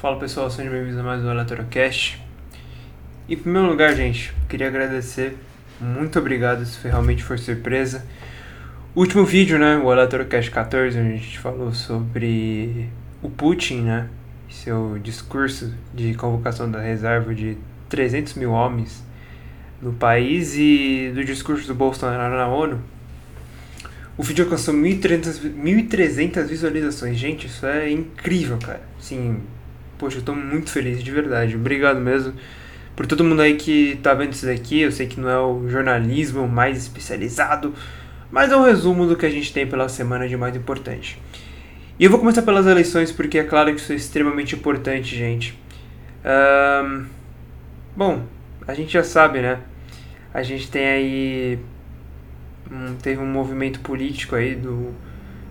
Fala pessoal, sejam bem-vindos a mais um Aleatorocast. E em primeiro lugar, gente, queria agradecer, muito obrigado, isso foi, realmente foi surpresa. Último vídeo, né, o Aleatorocast 14, onde a gente falou sobre o Putin, né, seu discurso de convocação da reserva de 300 mil homens no país e do discurso do Bolsonaro na ONU. O vídeo alcançou 1.300 visualizações. Gente, isso é incrível, cara. Sim, poxa, eu tô muito feliz, de verdade. Obrigado mesmo por todo mundo aí que tá vendo isso daqui. Eu sei que não é o jornalismo mais especializado, mas é um resumo do que a gente tem pela semana de mais importante. E eu vou começar pelas eleições porque é claro que isso é extremamente importante, gente. Um, bom, a gente já sabe, né? A gente tem aí. Um, teve um movimento político aí do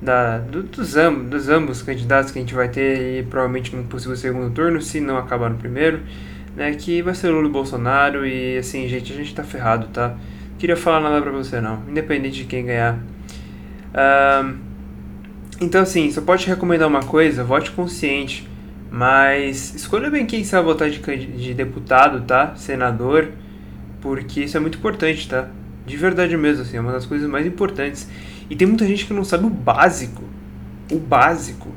da, do, dos, ambos, dos ambos candidatos que a gente vai ter e provavelmente no possível segundo turno, se não acabar no primeiro, né, que vai ser Lula e Bolsonaro e assim, gente, a gente tá ferrado, tá? Queria falar nada pra você não, independente de quem ganhar. Então assim, só pode recomendar uma coisa, vote consciente, mas escolha bem quem você vai votar de, de deputado, tá? Senador, porque isso é muito importante, tá? De verdade mesmo, assim, é uma das coisas mais importantes. E tem muita gente que não sabe o básico. O básico.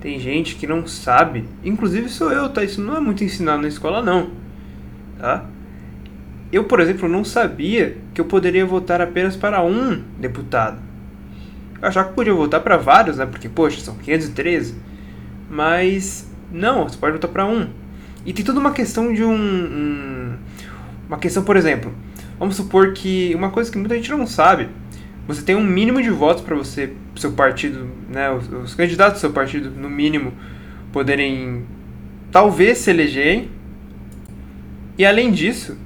Tem gente que não sabe. Inclusive sou eu, tá? Isso não é muito ensinado na escola, não. Tá? Eu, por exemplo, não sabia que eu poderia votar apenas para um deputado. Eu achava que podia votar para vários, né? Porque, poxa, são 513. Mas, não, você pode votar para um. E tem toda uma questão de um, um. Uma questão, por exemplo. Vamos supor que. Uma coisa que muita gente não sabe você tem um mínimo de votos para você, seu partido, né, os, os, candidatos do seu partido, no mínimo, poderem talvez se elegerem. E além disso,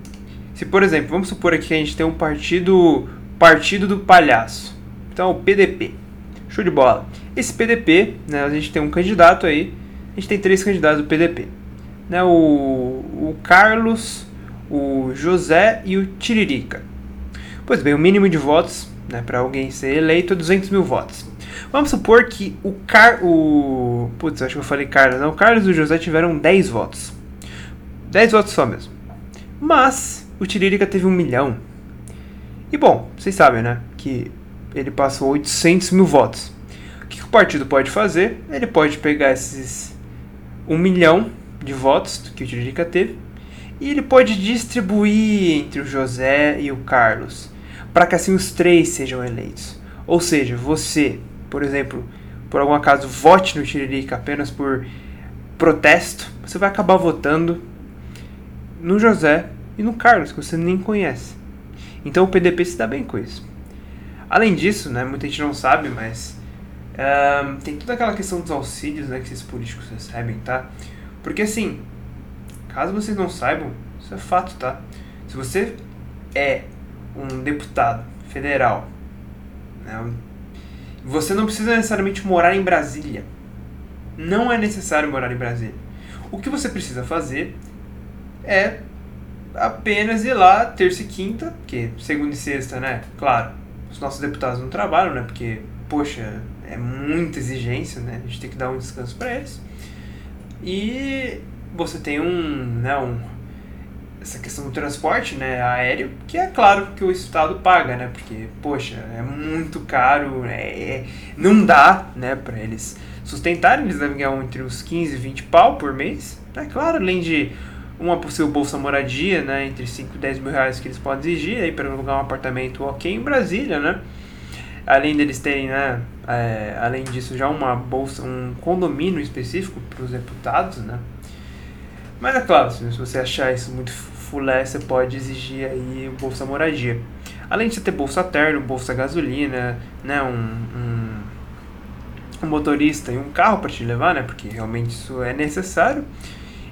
se por exemplo, vamos supor aqui que a gente tem um partido, partido do palhaço, então o PDP, show de bola. Esse PDP, né, a gente tem um candidato aí, a gente tem três candidatos do PDP, né, o, o Carlos, o José e o Tiririca. Pois bem, o mínimo de votos né, para alguém ser eleito, 200 mil votos. Vamos supor que o Car... O... Putz, acho que eu falei Carlos. Não, o Carlos e o José tiveram 10 votos. 10 votos só mesmo. Mas o Tiririca teve um milhão. E bom, vocês sabem, né? Que ele passou 800 mil votos. O que o partido pode fazer? Ele pode pegar esses 1 milhão de votos que o Tiririca teve e ele pode distribuir entre o José e o Carlos para que assim os três sejam eleitos. Ou seja, você, por exemplo, por algum acaso vote no Tiririca apenas por protesto, você vai acabar votando no José e no Carlos, que você nem conhece. Então o PDP se dá bem com isso. Além disso, né, muita gente não sabe, mas uh, tem toda aquela questão dos auxílios né, que esses políticos recebem, tá? Porque assim, caso vocês não saibam, isso é fato, tá? Se você é um deputado federal, né? você não precisa necessariamente morar em Brasília. Não é necessário morar em Brasília. O que você precisa fazer é apenas ir lá terça e quinta, que segunda e sexta, né? Claro, os nossos deputados não trabalham, né? Porque, poxa, é muita exigência, né? A gente tem que dar um descanso para eles. E você tem um, né, um essa questão do transporte né, aéreo, que é claro que o Estado paga, né? Porque, poxa, é muito caro, é, não dá né, para eles sustentarem, eles devem ganhar entre uns 15 e 20 pau por mês. É né? claro, além de uma possível bolsa moradia, né, entre 5 e 10 mil reais que eles podem exigir aí para alugar um apartamento ok em Brasília, né? Além deles terem, né, é, além disso, já uma bolsa, um condomínio específico para os deputados, né? Mas é claro, se você achar isso muito fulé, você pode exigir aí o Bolsa Moradia. Além de você ter Bolsa Terno, Bolsa Gasolina, né, um, um, um motorista e um carro para te levar, né, porque realmente isso é necessário.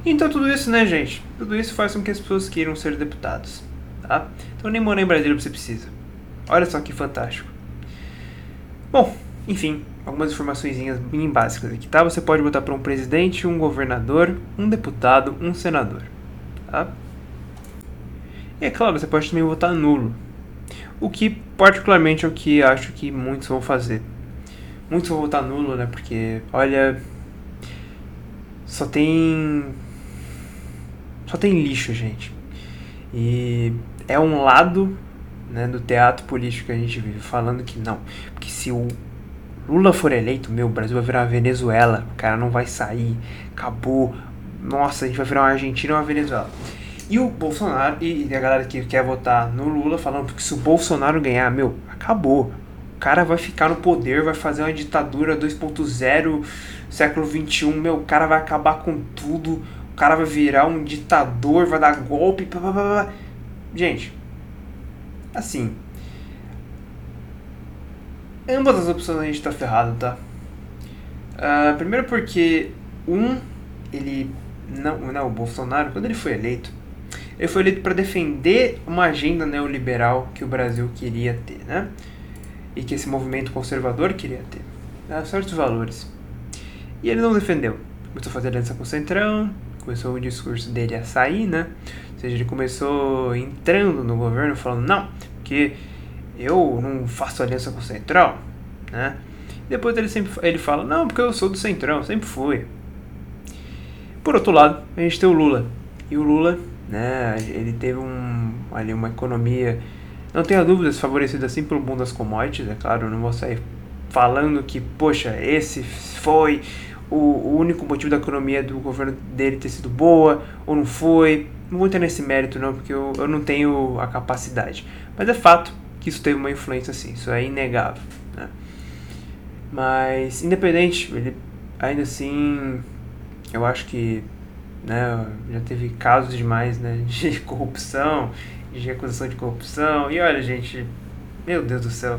Então tudo isso, né, gente, tudo isso faz com que as pessoas queiram ser deputados, tá? Então nem morar em Brasília você precisa. Olha só que fantástico. Bom, enfim, algumas informações bem básicas aqui, tá? Você pode votar para um presidente, um governador, um deputado, um senador, tá? E é claro, você pode também votar nulo. O que particularmente é o que acho que muitos vão fazer. Muitos vão votar nulo, né? Porque, olha, só tem. Só tem lixo, gente. E é um lado né, do teatro político que a gente vive, falando que não. Porque se o Lula for eleito, meu, o Brasil vai virar uma Venezuela. O cara não vai sair. Acabou. Nossa, a gente vai virar uma Argentina ou uma Venezuela. E o Bolsonaro, e a galera que quer votar no Lula, falando que se o Bolsonaro ganhar, meu, acabou. O cara vai ficar no poder, vai fazer uma ditadura 2.0, século 21, meu, o cara vai acabar com tudo. O cara vai virar um ditador, vai dar golpe. Blá, blá, blá. Gente, assim, ambas as opções a gente tá ferrado, tá? Uh, primeiro porque um, ele não, não, o Bolsonaro, quando ele foi eleito, ele foi eleito para defender uma agenda neoliberal que o Brasil queria ter, né? E que esse movimento conservador queria ter. Né? Certos valores. E ele não defendeu. Começou a fazer aliança com o Centrão, começou o discurso dele a sair, né? Ou seja, ele começou entrando no governo falando, não, porque eu não faço aliança com o Centrão, né? Depois ele sempre ele fala, não, porque eu sou do Centrão, sempre fui. Por outro lado, a gente tem o Lula. E o Lula, né, ele teve um, ali uma economia, não tenha dúvidas, favorecida assim pelo mundo das commodities, é claro, não vou sair falando que, poxa, esse foi o, o único motivo da economia do governo dele ter sido boa, ou não foi. Não vou entrar nesse mérito não, porque eu, eu não tenho a capacidade. Mas é fato que isso teve uma influência assim, isso é inegável. Né? Mas, independente, ele ainda assim, eu acho que né, já teve casos demais né, de corrupção, de acusação de corrupção, e olha, gente, meu Deus do céu,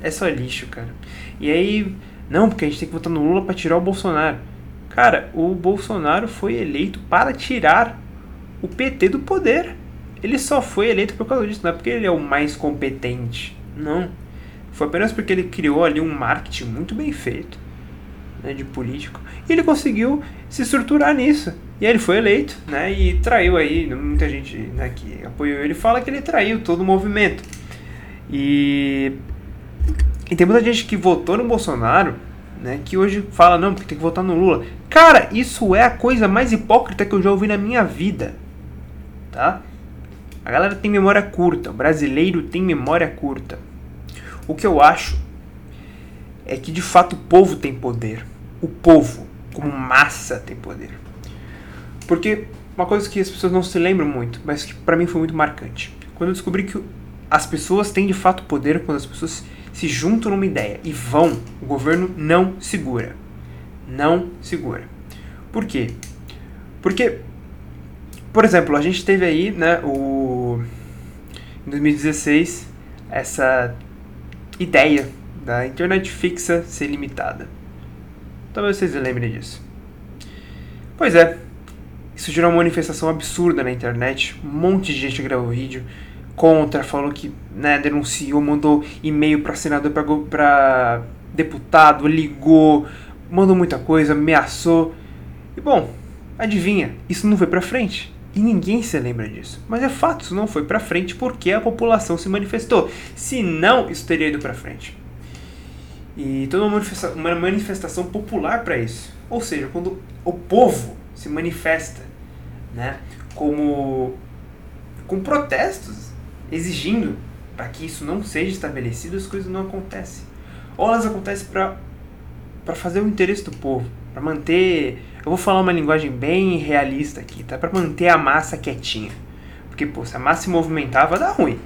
é só lixo, cara. E aí, não, porque a gente tem que votar no Lula para tirar o Bolsonaro. Cara, o Bolsonaro foi eleito para tirar o PT do poder. Ele só foi eleito por causa disso, não é porque ele é o mais competente. Não. Foi apenas porque ele criou ali um marketing muito bem feito né, de político. E ele conseguiu se estruturar nisso. E aí ele foi eleito, né? E traiu aí, muita gente né, que apoiou ele fala que ele traiu todo o movimento. E, e tem muita gente que votou no Bolsonaro, né? Que hoje fala, não, porque tem que votar no Lula. Cara, isso é a coisa mais hipócrita que eu já ouvi na minha vida. Tá? A galera tem memória curta, o brasileiro tem memória curta. O que eu acho é que de fato o povo tem poder. O povo, como massa, tem poder. Porque uma coisa que as pessoas não se lembram muito, mas que para mim foi muito marcante. Quando eu descobri que as pessoas têm de fato poder quando as pessoas se juntam numa ideia e vão, o governo não segura. Não segura. Por quê? Porque por exemplo, a gente teve aí, né, o em 2016 essa ideia da internet fixa ser limitada. Talvez vocês lembrem disso. Pois é, isso gerou uma manifestação absurda na internet. Um monte de gente gravou vídeo contra, falou que né, denunciou, mandou e-mail para senador, para deputado, ligou, mandou muita coisa, ameaçou. E bom, adivinha, isso não foi para frente. E ninguém se lembra disso. Mas é fato, isso não foi para frente porque a população se manifestou. Se não, isso teria ido para frente. E toda uma, manifesta uma manifestação popular para isso. Ou seja, quando o povo se manifesta, né, como com protestos exigindo para que isso não seja estabelecido, as coisas não acontecem. Ou elas acontecem para para fazer o interesse do povo, para manter eu vou falar uma linguagem bem realista aqui, tá? Para manter a massa quietinha. Porque, pô, se a massa se movimentar, vai dar ruim.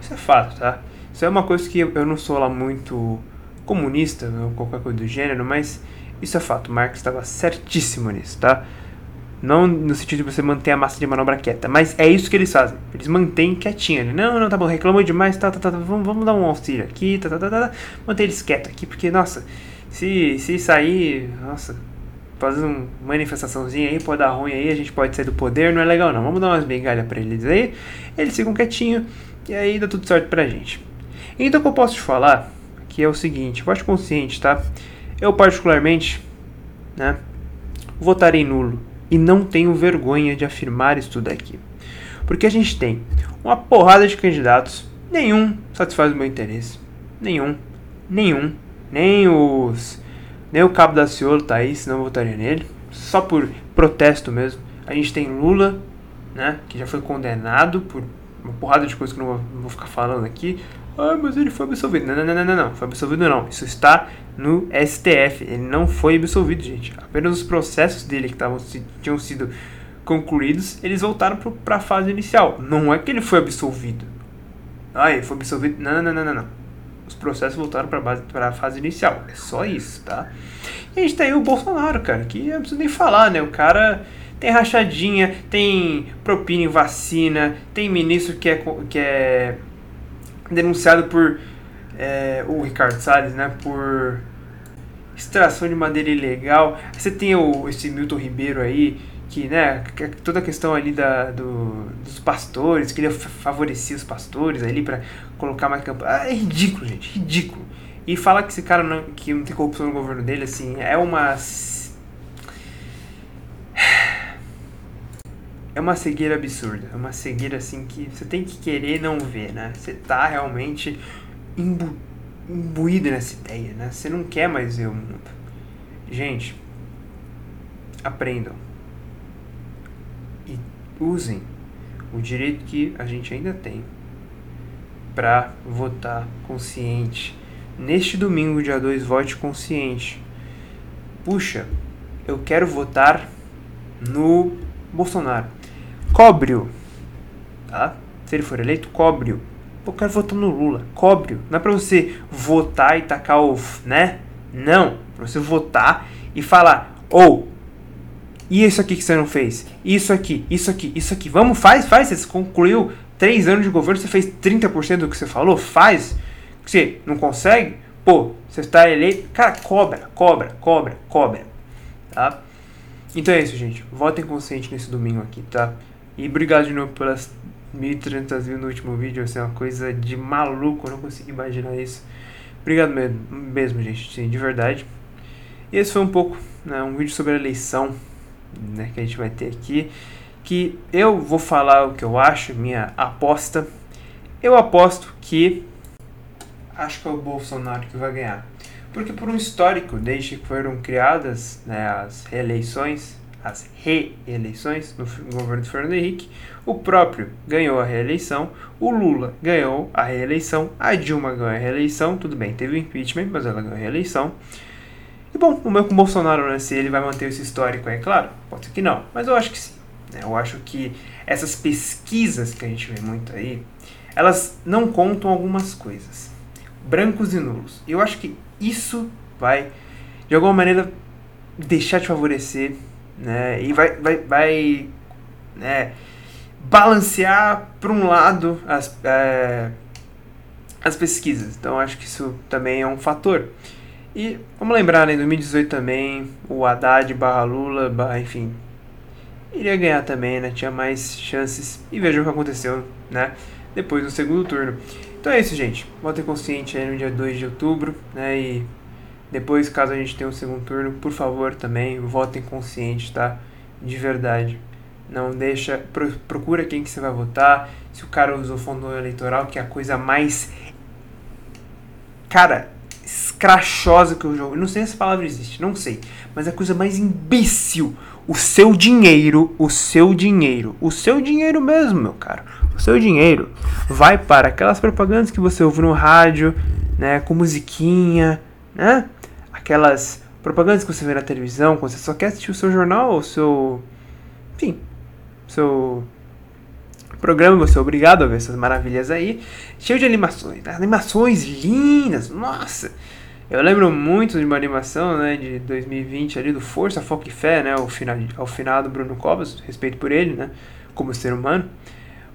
Isso é fato, tá? Isso é uma coisa que eu não sou lá muito comunista ou qualquer coisa do gênero, mas isso é fato. Marx estava certíssimo nisso, tá? Não no sentido de você manter a massa de manobra quieta, mas é isso que eles fazem. Eles mantêm quietinho ali. Não, não, tá bom, reclamou demais, tá, tá, tá, vamos, vamos dar um auxílio aqui, tá, tá, tá, tá. Manter eles quietos aqui, porque, nossa, se, se sair, nossa, fazer uma manifestaçãozinha aí, pode dar ruim aí, a gente pode sair do poder, não é legal não. Vamos dar umas bengalhas pra eles aí, eles ficam quietinhos e aí dá tudo certo pra gente. Então o que eu posso te falar que é o seguinte, vote consciente, tá? Eu particularmente, né, votarei nulo e não tenho vergonha de afirmar isso daqui. Porque a gente tem uma porrada de candidatos, nenhum satisfaz o meu interesse. Nenhum. Nenhum. Nem os Nem o Cabo da Ciolo tá aí, senão eu votaria nele. Só por protesto mesmo. A gente tem Lula, né? Que já foi condenado por uma porrada de coisas que não vou, não vou ficar falando aqui. Ah, mas ele foi absolvido. Não, não, não, não, não, Foi absolvido não. Isso está no STF. Ele não foi absolvido, gente. Apenas os processos dele que tavam, tinham sido concluídos, eles voltaram para a fase inicial. Não é que ele foi absolvido. Ah, ele foi absolvido. Não, não, não, não, não. Os processos voltaram para a fase inicial. É só isso, tá? E a gente tem o Bolsonaro, cara, que não preciso nem falar, né? O cara tem rachadinha, tem propina em vacina, tem ministro que é, que é denunciado por é, o Ricardo Salles, né? Por extração de madeira ilegal. Você tem o, esse Milton Ribeiro aí, que, né, é toda a questão ali da, do, dos pastores, que ele favorecia os pastores ali para colocar mais campo. Ah, é ridículo, gente, ridículo. E falar que esse cara não, que não tem corrupção no governo dele, assim, é uma. É uma cegueira absurda. É uma cegueira, assim, que você tem que querer não ver, né? Você tá realmente imbu, imbuído nessa ideia, né? Você não quer mais ver o mundo. Gente, aprendam. E usem o direito que a gente ainda tem para votar consciente Neste domingo, dia 2, vote consciente. Puxa, eu quero votar no Bolsonaro. Cobre-o. Tá? Se ele for eleito, cobre-o. Eu quero votar no Lula. Cobre-o. Não é pra você votar e tacar o. né? Não. É pra você votar e falar: ou. Oh, e isso aqui que você não fez? Isso aqui, isso aqui, isso aqui. Vamos, faz, faz. Você concluiu três anos de governo, você fez 30% do que você falou? Faz você não consegue, pô, você está eleito, cara, cobra, cobra, cobra, cobra, tá? Então é isso, gente. Votem consciente nesse domingo aqui, tá? E obrigado de novo pelas 1.300 views no último vídeo, assim, uma coisa de maluco, eu não consegui imaginar isso. Obrigado mesmo, mesmo gente, sim, de verdade. E esse foi um pouco, né, um vídeo sobre a eleição, né, que a gente vai ter aqui. Que eu vou falar o que eu acho, minha aposta. Eu aposto que acho que é o Bolsonaro que vai ganhar. Porque por um histórico, desde que foram criadas né, as reeleições, as reeleições no governo de Fernando Henrique, o próprio ganhou a reeleição, o Lula ganhou a reeleição, a Dilma ganhou a reeleição, tudo bem, teve o impeachment, mas ela ganhou a reeleição. E bom, o meu com o Bolsonaro, né, se ele vai manter esse histórico, é claro, pode ser que não, mas eu acho que sim. Né, eu acho que essas pesquisas que a gente vê muito aí, elas não contam algumas coisas brancos e nulos. Eu acho que isso vai, de alguma maneira, deixar de favorecer, né? E vai, vai, vai né, balancear para um lado as, é, as pesquisas. Então acho que isso também é um fator. E vamos lembrar, né, em 2018 também, o Haddad barra Lula, barra, enfim, iria ganhar também, né? Tinha mais chances. E veja o que aconteceu, né? Depois do segundo turno. Então é isso, gente. Votem consciente aí no dia 2 de outubro, né? E depois, caso a gente tenha um segundo turno, por favor também votem consciente, tá? De verdade. Não deixa. Pro, procura quem que você vai votar. Se o cara usou fundo eleitoral, que é a coisa mais. Cara, escrachosa que eu jogo. Não sei se essa palavra existe, não sei. Mas é a coisa mais imbecil. O seu dinheiro, o seu dinheiro, o seu dinheiro mesmo, meu cara o seu dinheiro vai para aquelas propagandas que você ouve no rádio, né, com musiquinha, né? Aquelas propagandas que você vê na televisão, quando você só quer assistir o seu jornal, o seu, enfim, seu programa, você é obrigado a ver essas maravilhas aí, cheio de animações, né? animações lindas, nossa. Eu lembro muito de uma animação, né, de 2020 ali do Força, Foco e Fé, né, ao final, ao final do Bruno Covas, respeito por ele, né, como ser humano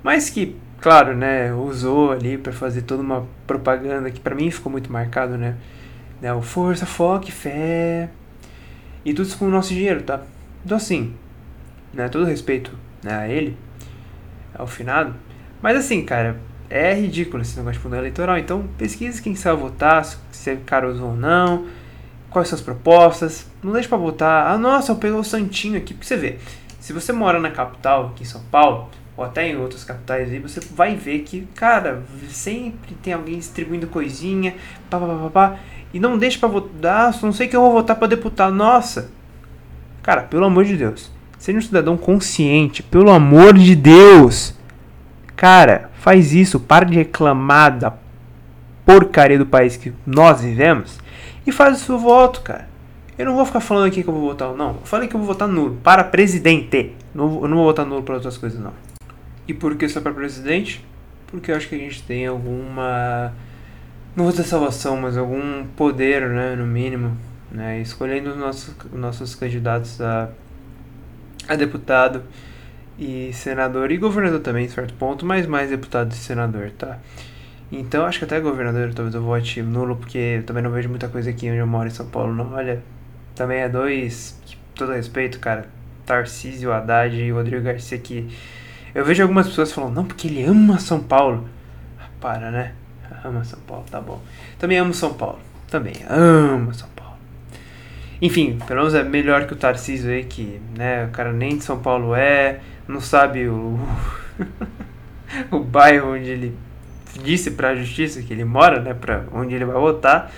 mas que, claro, né, usou ali para fazer toda uma propaganda que para mim ficou muito marcado, né? Né? O força, foco, fé. E tudo isso com o nosso dinheiro, tá? Então assim, né, todo respeito né, a ele, ao finado. Mas assim, cara, é ridículo esse negócio de fundo eleitoral. Então pesquise quem sabe votar, se é caroso ou não, quais são as propostas. Não deixe pra votar, ah nossa, eu peguei o santinho aqui, porque você vê. Se você mora na capital, aqui em São Paulo, ou até em outras capitais aí, você vai ver que, cara, sempre tem alguém distribuindo coisinha, pá, pá, pá, pá, e não deixa pra votar, não sei que eu vou votar pra deputado. Nossa! Cara, pelo amor de Deus. Seja um cidadão consciente, pelo amor de Deus. Cara, faz isso, para de reclamar da porcaria do país que nós vivemos e faz o seu voto, cara. Eu não vou ficar falando aqui que eu vou votar ou não. Eu falei que eu vou votar nulo para presidente. Eu não vou votar nulo para outras coisas, não. E por que só para presidente? Porque eu acho que a gente tem alguma. Não vou dizer salvação, mas algum poder, né? No mínimo. Né, escolhendo os nossos, nossos candidatos a, a deputado e senador e governador também, em certo ponto, mas mais deputado e senador, tá? Então acho que até governador talvez eu vote nulo, porque também não vejo muita coisa aqui onde eu moro em São Paulo, não. Olha, também é dois, todo respeito, cara, Tarcísio, Haddad e Rodrigo Garcia que eu vejo algumas pessoas falando, não, porque ele ama São Paulo. Ah, para, né? Ama São Paulo, tá bom. Também amo São Paulo. Também amo São Paulo. Enfim, pelo menos é melhor que o Tarcísio aí, que, né, o cara nem de São Paulo é, não sabe o. o bairro onde ele disse para a justiça que ele mora, né, para onde ele vai votar.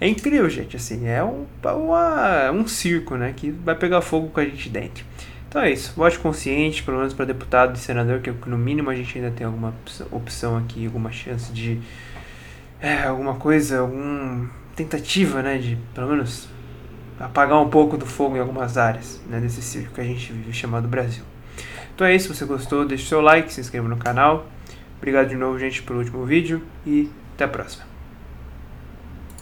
É incrível, gente, assim, é um, uma, um circo, né, que vai pegar fogo com a gente dentro. Então é isso, vote consciente, pelo menos para deputado e senador, que no mínimo a gente ainda tem alguma opção aqui, alguma chance de é, alguma coisa, alguma tentativa, né, de pelo menos apagar um pouco do fogo em algumas áreas, né, desse circo que a gente vive chamado Brasil. Então é isso, se você gostou, deixe seu like, se inscreva no canal. Obrigado de novo, gente, pelo último vídeo e até a próxima.